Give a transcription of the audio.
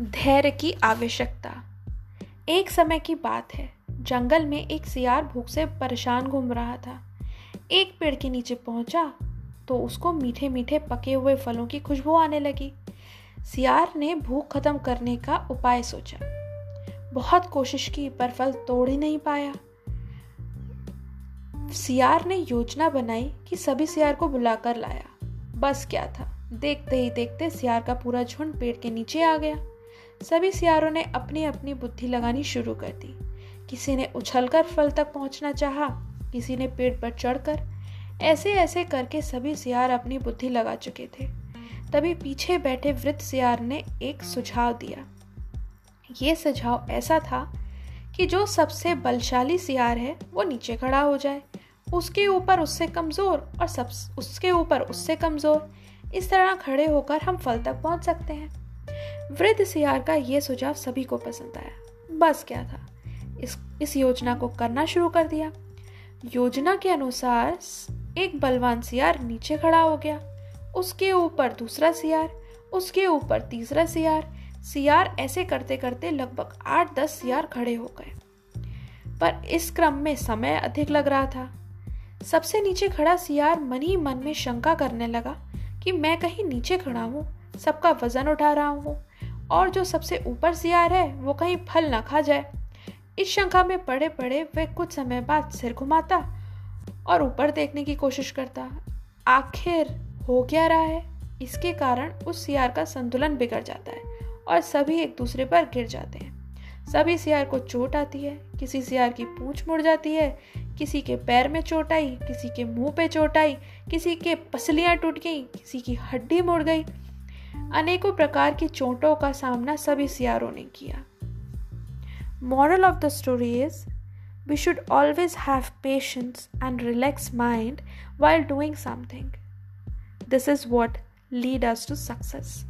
धैर्य की आवश्यकता। एक समय की बात है, जंगल में एक सियार भूख से परेशान घूम रहा था। एक पेड़ के नीचे पहुँचा तो उसको मीठे मीठे पके हुए फलों की खुशबू आने लगी। सियार ने भूख खत्म करने का उपाय सोचा। बहुत कोशिश की, पर फल तोड़ ही नहीं पाया। सियार ने योजना बनाई कि सभी सियार को बुलाकर लाया। बस क्या था, देखते ही देखते सियार का पूरा झुंड पेड़ के नीचे आ गया। सभी सियारों ने अपनी अपनी बुद्धि लगानी शुरू कर दी। किसी ने उछलकर फल तक पहुँचना चाहा, किसी ने पेड़ पर चढ़कर। ऐसे ऐसे करके सभी सियार अपनी बुद्धि लगा चुके थे। तभी पीछे बैठे वृद्ध सियार ने एक सुझाव दिया। ये सुझाव ऐसा था कि जो सबसे बलशाली सियार है वो नीचे खड़ा हो जाए। उसके ऊपर उससे कमज़ोर और सब उसके ऊपर उससे कमज़ोर। इस तरह खड़े होकर हम फल तक पहुँच सकते हैं। वृद्ध सियार का यह सुझाव सभी को पसंद आया। बस क्या था? इस इस योजना को करना शुरू कर दिया। योजना के अनुसार एक बलवान सियार नीचे खड़ा हो गया। उसके ऊपर दूसरा सियार, उसके ऊपर तीसरा सियार। सियार ऐसे करते करते लगभग आठ दस सियार खड़े हो गए। पर इस क्रम में समय अधिक लग रहा था। सबसे नीचे खड़ा सियार मन ही मन में शंका करने लगा कि मैं कहीं नीचे खड़ा हूँ, सबका वज़न उठा रहा हूँ। और जो सबसे ऊपर सियार है, वो कहीं फल ना खा जाए। इस शंका में पड़े पड़े वह कुछ समय बाद सिर घुमाता और ऊपर देखने की कोशिश करता, आखिर हो क्या रहा है? इसके कारण उस सियार का संतुलन बिगड़ जाता है और सभी एक दूसरे पर गिर जाते हैं। सभी सियार को चोट आती है, किसी सियार की पूंछ मुड़ जाती है, किसी के पैर में चोट आई, किसी के मुँह पे चोट आई, किसी के पसलियाँ टूट गई, किसी की हड्डी मुड़ गई। अनेकों प्रकार की चोटों का सामना सभी सियारों ने किया। Moral of the story is we should always have patience and relax mind while doing something this is what lead us to success